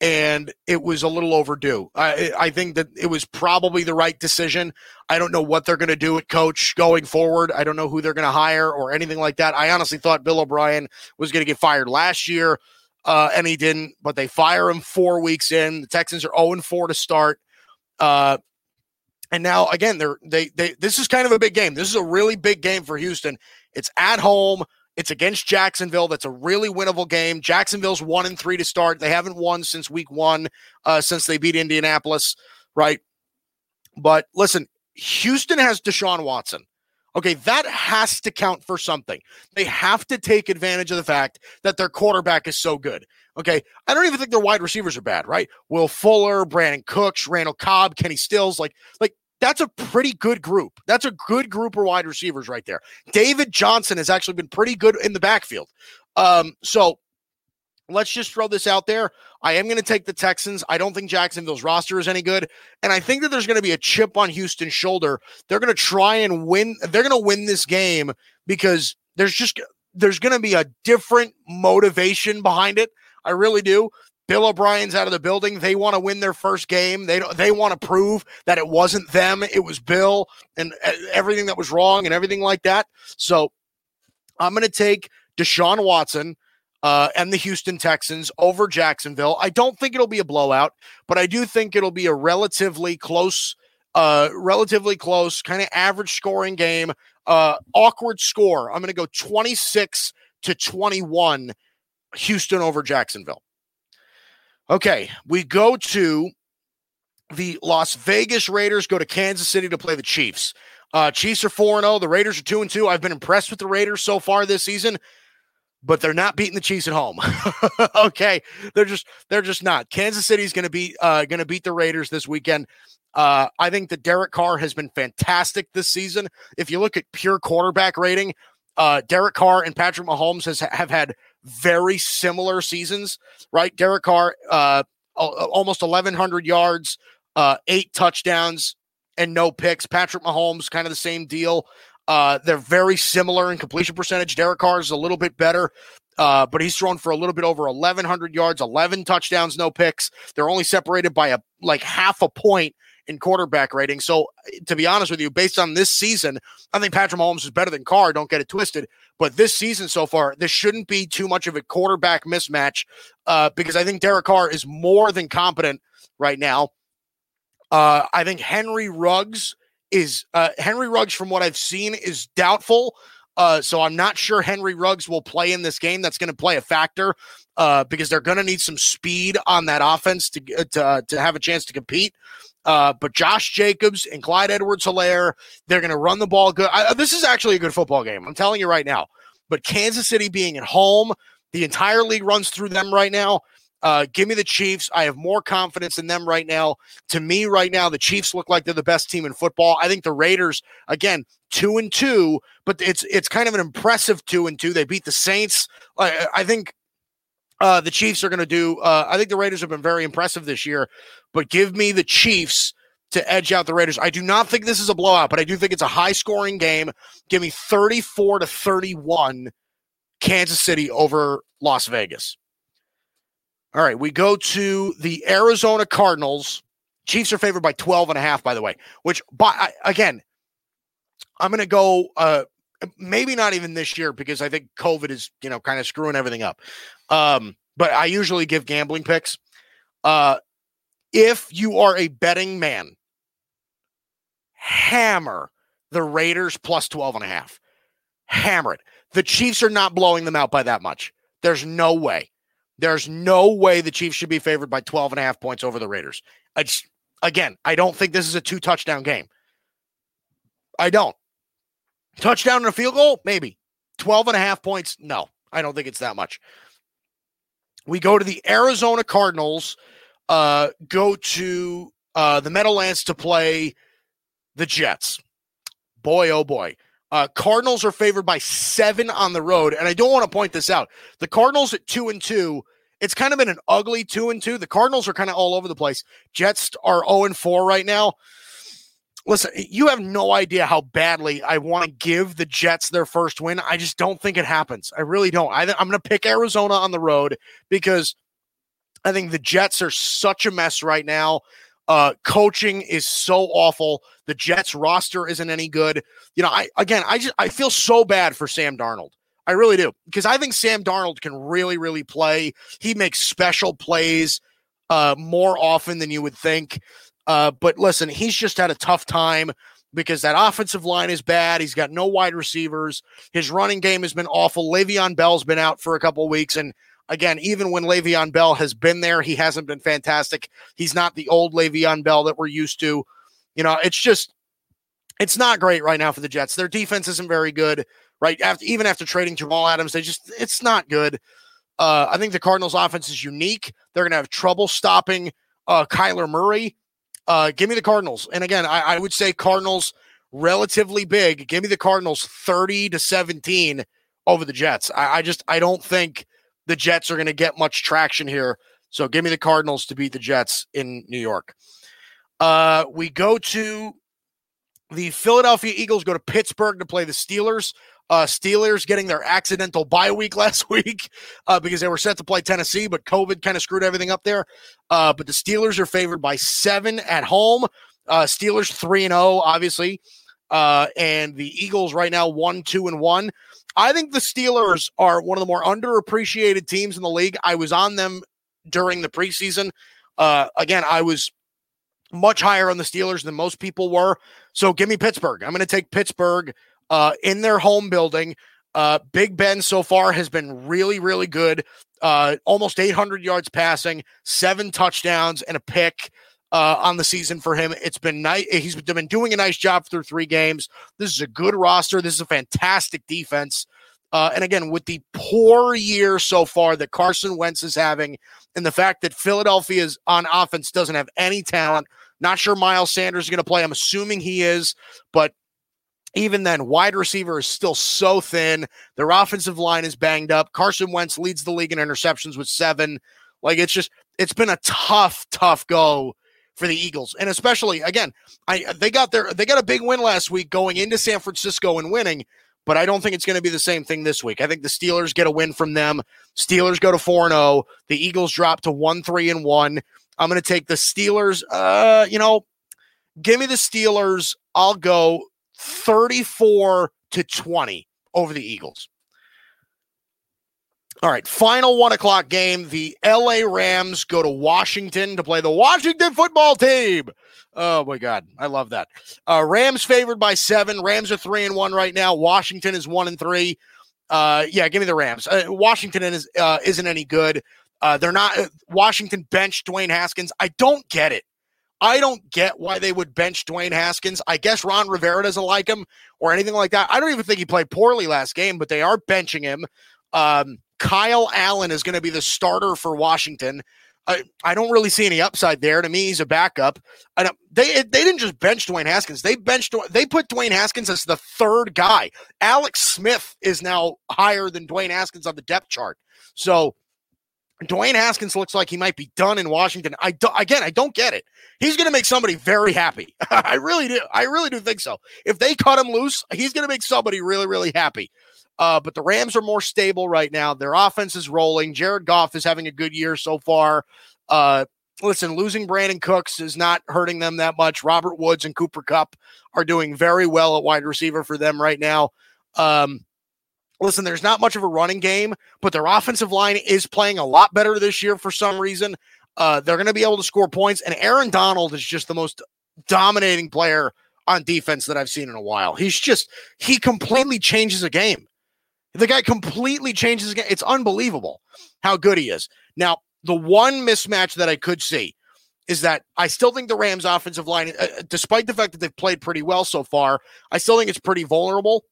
and it was a little overdue. I, I think that it was probably the right decision. I don't know what they're going to do at coach going forward. I don't know who they're going to hire or anything like that. I honestly thought Bill O'Brien was going to get fired last year, uh, and he didn't. But they fire him four weeks in. The Texans are zero oh and four to start. Uh, and now again, they're they they. This is kind of a big game. This is a really big game for Houston. It's at home. It's against Jacksonville. That's a really winnable game. Jacksonville's one and three to start. They haven't won since week one, uh, since they beat Indianapolis, right? But listen, Houston has Deshaun Watson. Okay, that has to count for something. They have to take advantage of the fact that their quarterback is so good. Okay, I don't even think their wide receivers are bad, right? Will Fuller, Brandin Cooks, Randall Cobb, Kenny Stills, like, like that's a pretty good group. That's a good group of wide receivers right there. David Johnson has actually been pretty good in the backfield. Um, so let's just throw this out there. I am going to take the Texans. I don't think Jacksonville's roster is any good. And I think that there's going to be a chip on Houston's shoulder. They're going to try and win. They're going to win this game because there's just there's going to be a different motivation behind it. I really do. Bill O'Brien's out of the building. They want to win their first game. They they want to prove that it wasn't them, it was Bill and everything that was wrong and everything like that. So I'm going to take Deshaun Watson uh, and the Houston Texans over Jacksonville. I don't think it'll be a blowout, but I do think it'll be a relatively close Uh, relatively close, kind of average scoring game. Uh, awkward score. I'm going to go 26 to 21, Houston over Jacksonville. Okay, we go to the Las Vegas Raiders go to Kansas City to play the Chiefs. Uh, Chiefs are 4 0. The Raiders are 2 and 2. I've been impressed with the Raiders so far this season, but they're not beating the Chiefs at home. *laughs* okay. They're just they're just not. Kansas City's gonna be uh gonna beat the Raiders this weekend. Uh, I think that Derek Carr has been fantastic this season. If you look at pure quarterback rating, uh, Derek Carr and Patrick Mahomes has have had very similar seasons, right? Derek Carr, uh, almost 1,100 yards, uh, eight touchdowns, and no picks. Patrick Mahomes, kind of the same deal. Uh, they're very similar in completion percentage. Derek Carr is a little bit better, uh, but he's thrown for a little bit over 1,100 yards, 11 touchdowns, no picks. They're only separated by a like half a point in quarterback rating. So, to be honest with you, based on this season, I think Patrick Mahomes is better than Carr. Don't get it twisted. But this season so far, this shouldn't be too much of a quarterback mismatch uh, because I think Derek Carr is more than competent right now. Uh, I think Henry Ruggs is uh, Henry Ruggs, from what I've seen, is doubtful. Uh, so I'm not sure Henry Ruggs will play in this game. That's going to play a factor uh, because they're going to need some speed on that offense to to, uh, to have a chance to compete. Uh, but Josh Jacobs and Clyde Edwards-Helaire, they're going to run the ball good. I, this is actually a good football game. I'm telling you right now. But Kansas City being at home, the entire league runs through them right now. Uh, give me the Chiefs. I have more confidence in them right now. To me, right now, the Chiefs look like they're the best team in football. I think the Raiders, again, two and two, but it's it's kind of an impressive two and two. They beat the Saints. I, I think uh, the Chiefs are going to do. Uh, I think the Raiders have been very impressive this year, but give me the Chiefs to edge out the Raiders. I do not think this is a blowout, but I do think it's a high scoring game. Give me 34 to 31 Kansas City over Las Vegas. All right, we go to the Arizona Cardinals. Chiefs are favored by 12 and a half, by the way, which, by, again, I'm going to go uh, maybe not even this year because I think COVID is, you know, kind of screwing everything up. Um, but I usually give gambling picks. Uh, if you are a betting man, hammer the Raiders plus 12 and a half. Hammer it. The Chiefs are not blowing them out by that much. There's no way. There's no way the Chiefs should be favored by 12 and a half points over the Raiders. Just, again, I don't think this is a two touchdown game. I don't. Touchdown and a field goal? Maybe. 12 and a half points? No, I don't think it's that much. We go to the Arizona Cardinals, uh, go to uh, the Meadowlands to play the Jets. Boy, oh boy. Uh, Cardinals are favored by seven on the road, and I don't want to point this out. The Cardinals at two and two. It's kind of been an ugly two and two. The Cardinals are kind of all over the place. Jets are zero oh and four right now. Listen, you have no idea how badly I want to give the Jets their first win. I just don't think it happens. I really don't. I, I'm going to pick Arizona on the road because I think the Jets are such a mess right now. Uh, coaching is so awful. The Jets roster isn't any good. You know, I again, I just I feel so bad for Sam Darnold. I really do because I think Sam Darnold can really, really play. He makes special plays uh, more often than you would think. Uh, but listen, he's just had a tough time because that offensive line is bad. He's got no wide receivers. His running game has been awful. Le'Veon Bell's been out for a couple weeks, and Again, even when Le'Veon Bell has been there, he hasn't been fantastic. He's not the old Le'Veon Bell that we're used to. You know, it's just it's not great right now for the Jets. Their defense isn't very good, right? After even after trading Jamal Adams, they just it's not good. Uh, I think the Cardinals' offense is unique. They're going to have trouble stopping uh, Kyler Murray. Uh, give me the Cardinals. And again, I, I would say Cardinals relatively big. Give me the Cardinals 30 to 17 over the Jets. I, I just I don't think the Jets are going to get much traction here. So give me the Cardinals to beat the Jets in New York. Uh, we go to the Philadelphia Eagles go to Pittsburgh to play the Steelers. Uh, Steelers getting their accidental bye week *laughs* last week uh, because they were set to play Tennessee, but COVID kind of screwed everything up there. Uh, but the Steelers are favored by seven at home. Uh, Steelers three and zero, oh, obviously, uh, and the Eagles right now one two and one. I think the Steelers are one of the more underappreciated teams in the league. I was on them during the preseason. Uh, again, I was much higher on the Steelers than most people were. So give me Pittsburgh. I'm going to take Pittsburgh uh, in their home building. Uh, Big Ben so far has been really, really good. Uh, almost 800 yards passing, seven touchdowns, and a pick uh, on the season for him. It's been nice. He's been doing a nice job through three games. This is a good roster. This is a fantastic defense. Uh, and again, with the poor year so far that Carson Wentz is having, and the fact that Philadelphia's on offense doesn't have any talent, not sure Miles Sanders is going to play. I'm assuming he is, but even then, wide receiver is still so thin. Their offensive line is banged up. Carson Wentz leads the league in interceptions with seven. Like it's just, it's been a tough, tough go for the Eagles, and especially again, I they got their they got a big win last week going into San Francisco and winning but I don't think it's going to be the same thing this week. I think the Steelers get a win from them. Steelers go to 4 0. The Eagles drop to 1 3 and 1. I'm going to take the Steelers. Uh, you know, give me the Steelers. I'll go 34 to 20 over the Eagles. All right, final one o'clock game. The LA Rams go to Washington to play the Washington football team. Oh my God, I love that. Uh, Rams favored by seven. Rams are three and one right now. Washington is one and three. Uh, yeah, give me the Rams. Uh, Washington is uh, isn't any good. Uh, they're not. Uh, Washington benched Dwayne Haskins. I don't get it. I don't get why they would bench Dwayne Haskins. I guess Ron Rivera doesn't like him or anything like that. I don't even think he played poorly last game, but they are benching him. Um, Kyle Allen is going to be the starter for Washington. I, I don't really see any upside there. To me, he's a backup. They they didn't just bench Dwayne Haskins. They benched they put Dwayne Haskins as the third guy. Alex Smith is now higher than Dwayne Haskins on the depth chart. So Dwayne Haskins looks like he might be done in Washington. I do, again, I don't get it. He's going to make somebody very happy. *laughs* I really do. I really do think so. If they cut him loose, he's going to make somebody really, really happy. Uh, but the Rams are more stable right now. Their offense is rolling. Jared Goff is having a good year so far. Uh, listen, losing Brandin Cooks is not hurting them that much. Robert Woods and Cooper Kupp are doing very well at wide receiver for them right now. Um, listen, there's not much of a running game, but their offensive line is playing a lot better this year for some reason. Uh, they're going to be able to score points, and Aaron Donald is just the most dominating player on defense that I've seen in a while. He's just he completely changes a game. The guy completely changes again. It's unbelievable how good he is. Now, the one mismatch that I could see is that I still think the Rams' offensive line, uh, despite the fact that they've played pretty well so far, I still think it's pretty vulnerable.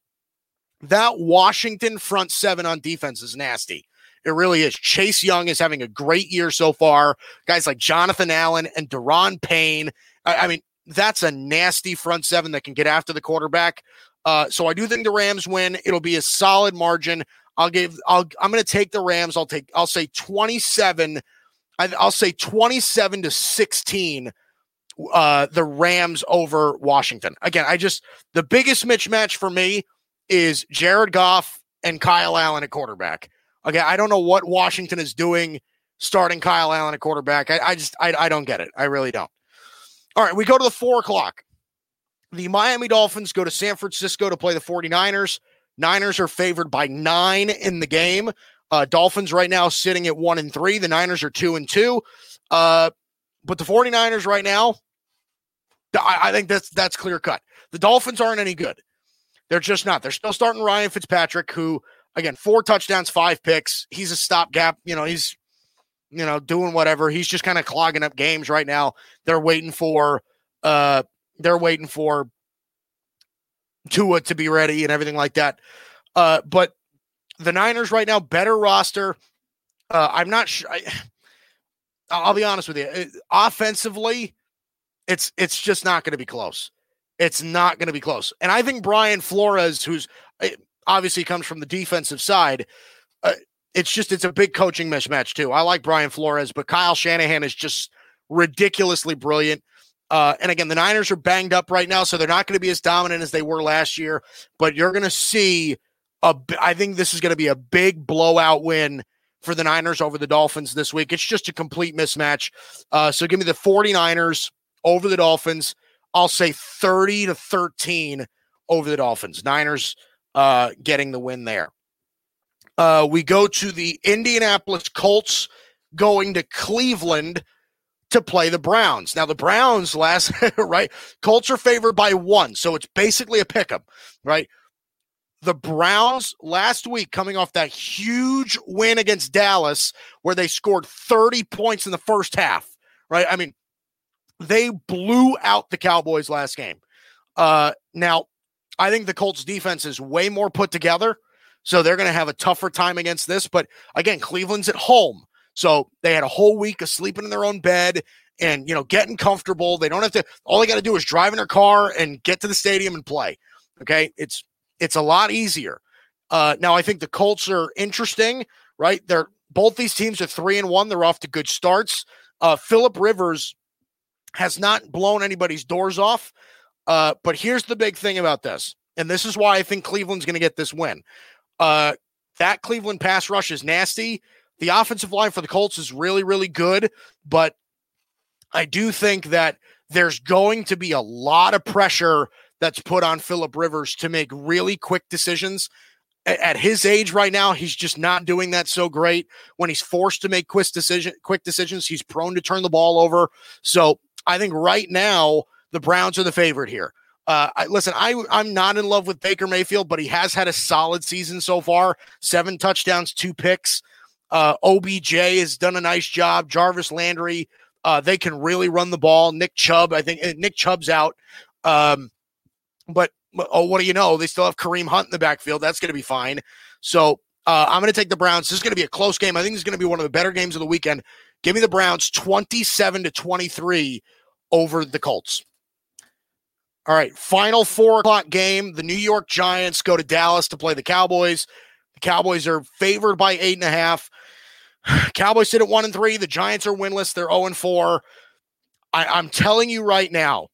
That Washington front seven on defense is nasty. It really is. Chase Young is having a great year so far. Guys like Jonathan Allen and Da'Ron Payne. I, I mean, that's a nasty front seven that can get after the quarterback. Uh, so I do think the Rams win. It'll be a solid margin. I'll give. I'll. I'm going to take the Rams. I'll take. I'll say 27. I, will say 27 to 16. Uh, the Rams over Washington. Again, I just the biggest mismatch for me is Jared Goff and Kyle Allen at quarterback. Okay, I don't know what Washington is doing starting Kyle Allen at quarterback. I, I just I, I don't get it. I really don't. All right, we go to the four o'clock. The Miami Dolphins go to San Francisco to play the 49ers. Niners are favored by nine in the game. Uh, Dolphins right now sitting at one and three. The Niners are two and two. Uh, but the 49ers right now, I, I think that's that's clear cut. The Dolphins aren't any good. They're just not. They're still starting Ryan Fitzpatrick, who again, four touchdowns, five picks. He's a stopgap. You know, he's you know doing whatever. He's just kind of clogging up games right now. They're waiting for uh they're waiting for Tua to be ready and everything like that. Uh, but the Niners right now, better roster. Uh, I'm not sure. I'll be honest with you. Offensively, it's it's just not going to be close. It's not going to be close. And I think Brian Flores, who's eh, obviously comes from the defensive side, uh, it's just it's a big coaching mismatch too. I like Brian Flores, but Kyle Shanahan is just ridiculously brilliant. Uh, and again, the Niners are banged up right now, so they're not going to be as dominant as they were last year. But you're going to see a. I think this is going to be a big blowout win for the Niners over the Dolphins this week. It's just a complete mismatch. Uh, so give me the 49ers over the Dolphins. I'll say 30 to 13 over the Dolphins. Niners uh, getting the win there. Uh, we go to the Indianapolis Colts going to Cleveland to play the Browns. Now the Browns last *laughs* right, Colts are favored by one, so it's basically a pick 'em, right? The Browns last week coming off that huge win against Dallas where they scored 30 points in the first half, right? I mean, they blew out the Cowboys last game. Uh now I think the Colts defense is way more put together. So they're going to have a tougher time against this. But again, Cleveland's at home. So they had a whole week of sleeping in their own bed and, you know, getting comfortable. They don't have to, all they got to do is drive in their car and get to the stadium and play. Okay. It's, it's a lot easier. Uh, now I think the Colts are interesting, right? They're both these teams are three and one. They're off to good starts. Uh, Philip Rivers has not blown anybody's doors off. Uh, but here's the big thing about this, and this is why I think Cleveland's going to get this win. Uh, that Cleveland pass rush is nasty. The offensive line for the Colts is really, really good, but I do think that there's going to be a lot of pressure that's put on Philip Rivers to make really quick decisions. At his age right now, he's just not doing that so great. When he's forced to make quick decision, quick decisions, he's prone to turn the ball over. So I think right now the Browns are the favorite here. Uh, I, listen, I I'm not in love with Baker Mayfield, but he has had a solid season so far. Seven touchdowns, two picks. Uh, OBJ has done a nice job. Jarvis Landry, uh, they can really run the ball. Nick Chubb, I think uh, Nick Chubb's out. Um, but oh, what do you know? They still have Kareem Hunt in the backfield. That's going to be fine. So uh, I'm going to take the Browns. This is going to be a close game. I think is going to be one of the better games of the weekend. Give me the Browns 27 to 23 over the Colts. All right, final four o'clock game. The New York Giants go to Dallas to play the Cowboys. The Cowboys are favored by eight and a half. *sighs* Cowboys sit at one and three. The Giants are winless. They're 0 and 4. I, I'm telling you right now,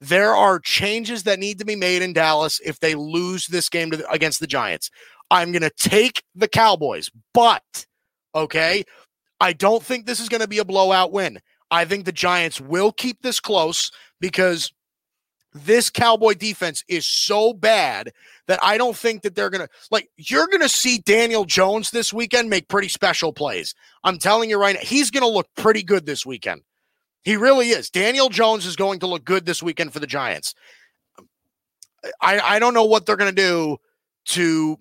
there are changes that need to be made in Dallas if they lose this game to, against the Giants. I'm going to take the Cowboys, but okay, I don't think this is going to be a blowout win. I think the Giants will keep this close because this Cowboy defense is so bad that I don't think that they're going to like you're going to see Daniel Jones this weekend make pretty special plays. I'm telling you right now, he's going to look pretty good this weekend. He really is. Daniel Jones is going to look good this weekend for the Giants. I I don't know what they're going to do to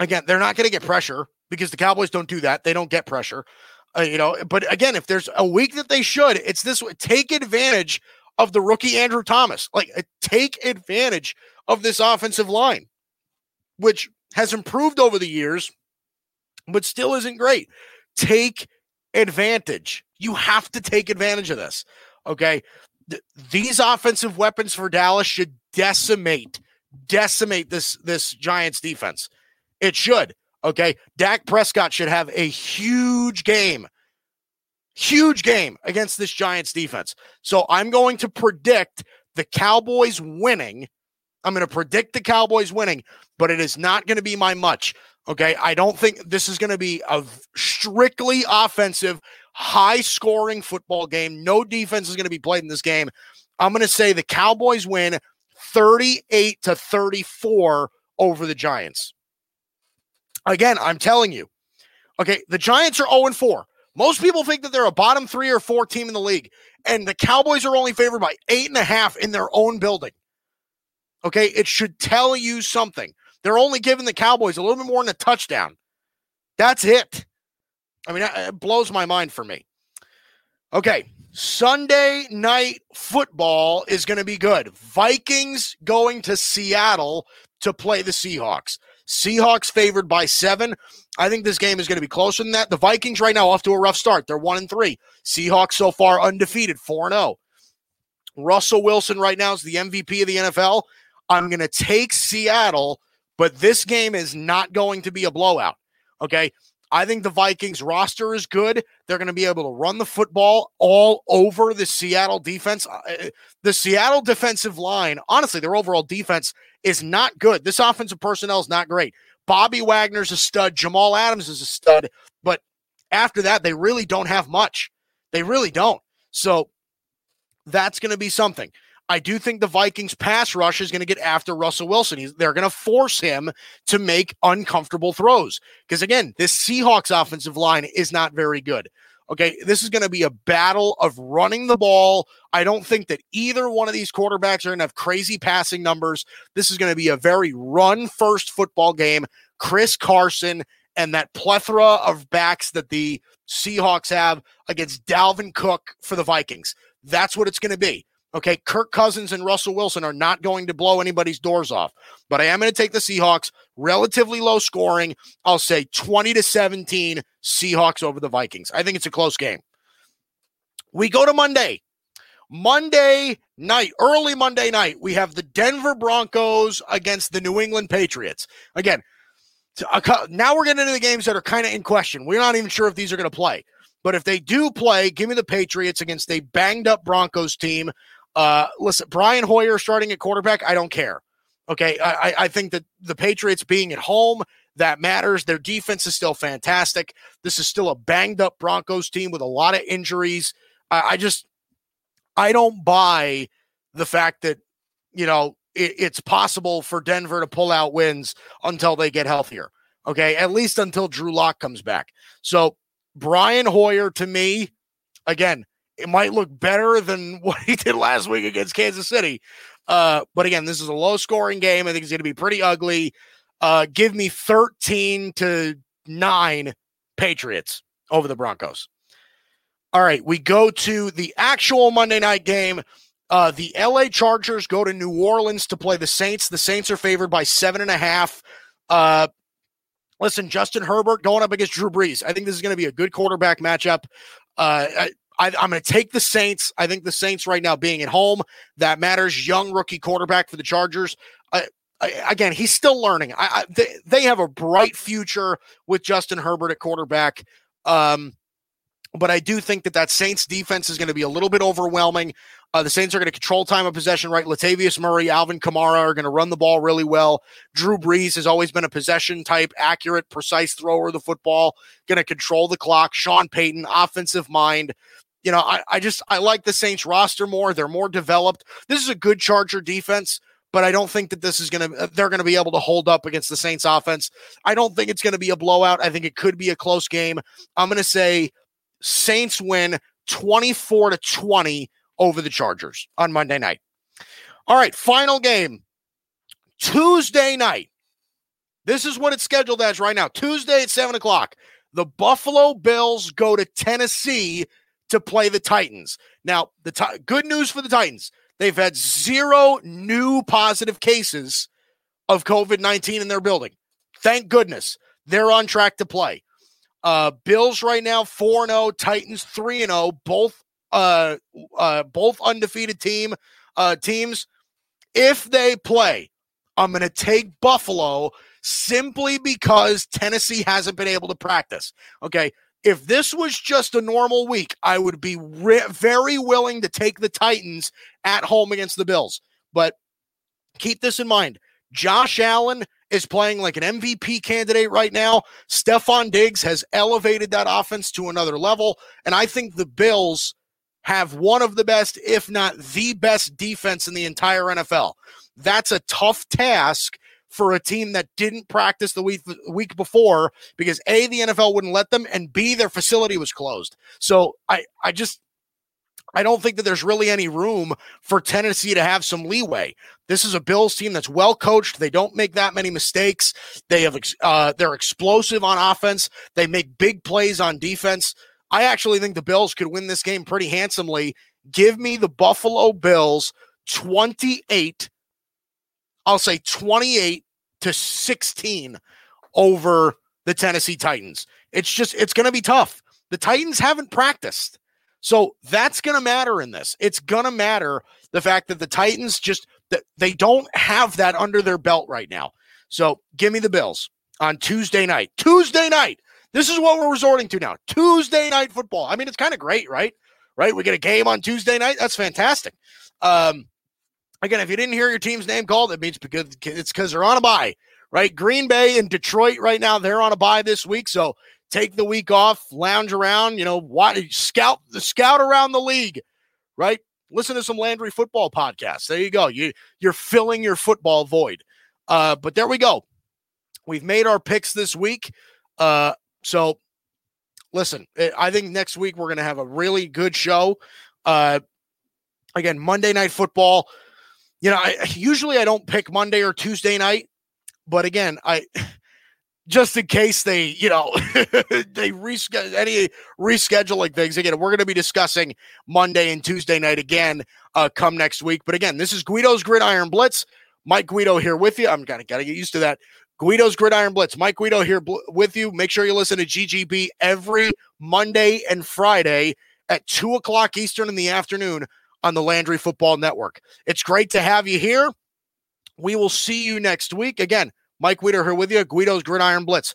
again, they're not going to get pressure because the Cowboys don't do that. They don't get pressure. Uh, you know, but again, if there's a week that they should, it's this take advantage of the rookie Andrew Thomas. Like, uh, take advantage of this offensive line, which has improved over the years, but still isn't great. Take advantage. You have to take advantage of this. Okay. Th- these offensive weapons for Dallas should decimate, decimate this this Giants defense. It should. Okay. Dak Prescott should have a huge game Huge game against this Giants defense. So I'm going to predict the Cowboys winning. I'm going to predict the Cowboys winning, but it is not going to be my much. Okay. I don't think this is going to be a strictly offensive, high scoring football game. No defense is going to be played in this game. I'm going to say the Cowboys win 38 to 34 over the Giants. Again, I'm telling you. Okay. The Giants are 0 4. Most people think that they're a bottom three or four team in the league, and the Cowboys are only favored by eight and a half in their own building. Okay, it should tell you something. They're only giving the Cowboys a little bit more than a touchdown. That's it. I mean, it blows my mind for me. Okay, Sunday night football is going to be good. Vikings going to Seattle to play the Seahawks. Seahawks favored by seven. I think this game is going to be closer than that. The Vikings right now off to a rough start. They're one and three. Seahawks so far undefeated, four and zero. Oh. Russell Wilson right now is the MVP of the NFL. I'm going to take Seattle, but this game is not going to be a blowout. Okay. I think the Vikings roster is good. They're going to be able to run the football all over the Seattle defense. Uh, uh, the Seattle defensive line, honestly, their overall defense is not good. This offensive personnel is not great. Bobby Wagner's a stud. Jamal Adams is a stud. But after that, they really don't have much. They really don't. So that's going to be something. I do think the Vikings pass rush is going to get after Russell Wilson. He's, they're going to force him to make uncomfortable throws. Because again, this Seahawks offensive line is not very good. Okay, this is going to be a battle of running the ball. I don't think that either one of these quarterbacks are going to have crazy passing numbers. This is going to be a very run first football game. Chris Carson and that plethora of backs that the Seahawks have against Dalvin Cook for the Vikings. That's what it's going to be. Okay, Kirk Cousins and Russell Wilson are not going to blow anybody's doors off, but I am going to take the Seahawks. Relatively low scoring. I'll say 20 to 17 Seahawks over the Vikings. I think it's a close game. We go to Monday. Monday night, early Monday night, we have the Denver Broncos against the New England Patriots. Again, now we're getting into the games that are kind of in question. We're not even sure if these are going to play. But if they do play, give me the Patriots against a banged up Broncos team. Uh, listen, Brian Hoyer starting at quarterback, I don't care. Okay, I, I think that the Patriots being at home that matters. Their defense is still fantastic. This is still a banged up Broncos team with a lot of injuries. I, I just I don't buy the fact that you know it, it's possible for Denver to pull out wins until they get healthier. Okay, at least until Drew Lock comes back. So Brian Hoyer to me, again, it might look better than *laughs* what he did last week against Kansas City. Uh, but again, this is a low scoring game. I think it's going to be pretty ugly. Uh, give me 13 to 9 Patriots over the Broncos. All right, we go to the actual Monday night game. Uh, the LA Chargers go to New Orleans to play the Saints. The Saints are favored by seven and a half. Uh, listen, Justin Herbert going up against Drew Brees. I think this is going to be a good quarterback matchup. Uh, I, I, am going to take the Saints. I think the Saints right now being at home that matters. Young rookie quarterback for the Chargers. I, again, he's still learning. I, they, they have a bright future with Justin Herbert at quarterback. Um, but I do think that that Saints defense is going to be a little bit overwhelming. Uh, the Saints are going to control time of possession, right? Latavius Murray, Alvin Kamara are going to run the ball really well. Drew Brees has always been a possession type, accurate, precise thrower of the football, going to control the clock. Sean Payton, offensive mind. You know, I, I just I like the Saints roster more. They're more developed. This is a good Charger defense, but I don't think that this is to uh, they're to be able to hold up against the Saints offense. I don't think it's to be a blowout. I think it could be a close game. I'm to say Saints win 24 to 20 over the Chargers on Monday night. All right, final game. Tuesday night. This is what it's scheduled as right now. Tuesday at 7 o'clock. The Buffalo Bills go to Tennessee to play the Titans. Now, the t- good news for the Titans they've had zero new positive cases of COVID 19 in their building. Thank goodness. They're on track to play. Uh, Bills right now 4 0, Titans 3 0, both uh, uh, both undefeated team uh, teams. If they play, I'm going to take Buffalo simply because Tennessee hasn't been able to practice. Okay. If this was just a normal week, I would be re- very willing to take the Titans at home against the Bills. But keep this in mind Josh Allen is playing like an MVP candidate right now. Stefon Diggs has elevated that offense to another level. And I think the Bills have one of the best, if not the best defense in the entire NFL. That's a tough task for a team that didn't practice the week week before because A, the NFL wouldn't let them, and B, their facility was closed. So I, I just I don't think that there's really any room for Tennessee to have some leeway. This is a Bills team that's well coached. They don't make that many mistakes. They have uh, they're explosive on offense. They make big plays on defense. I actually think the Bills could win this game pretty handsomely. Give me the Buffalo Bills 28. I'll say 28 to 16 over the Tennessee Titans. It's just it's going to be tough. The Titans haven't practiced. So that's going to matter in this. It's going to matter the fact that the Titans just that they don't have that under their belt right now. So give me the Bills on Tuesday night. Tuesday night. This is what we're resorting to now. Tuesday night football. I mean, it's kind of great, right? Right? We get a game on Tuesday night. That's fantastic. Um, again, if you didn't hear your team's name called, it means because it's because they're on a bye, right? Green Bay and Detroit right now, they're on a bye this week. So take the week off, lounge around, you know, watch, scout the scout around the league, right? Listen to some Landry football podcasts. There you go. You you're filling your football void. Uh, but there we go. We've made our picks this week. Uh, so listen, eh, I think next week we're going to have a really good show. Uh, again, Monday night football. You know, I usually I don't pick Monday or Tuesday night, but again, I *laughs* just in case they, you know, *laughs* they reschedule any rescheduling things again. We're going to be discussing Monday and Tuesday night again uh, come next week. But again, this is Guido's Gridiron Blitz. Mike Guido here with you. I'm gonna gotta get used to that. Guido's Gridiron Blitz. Mike Guido here bl- with you. Make sure you listen to GGB every Monday and Friday at two o'clock Eastern in the afternoon on the Landry Football Network. It's great to have you here. We will see you next week. Again, Mike Guido here with you. Guido's Gridiron Blitz.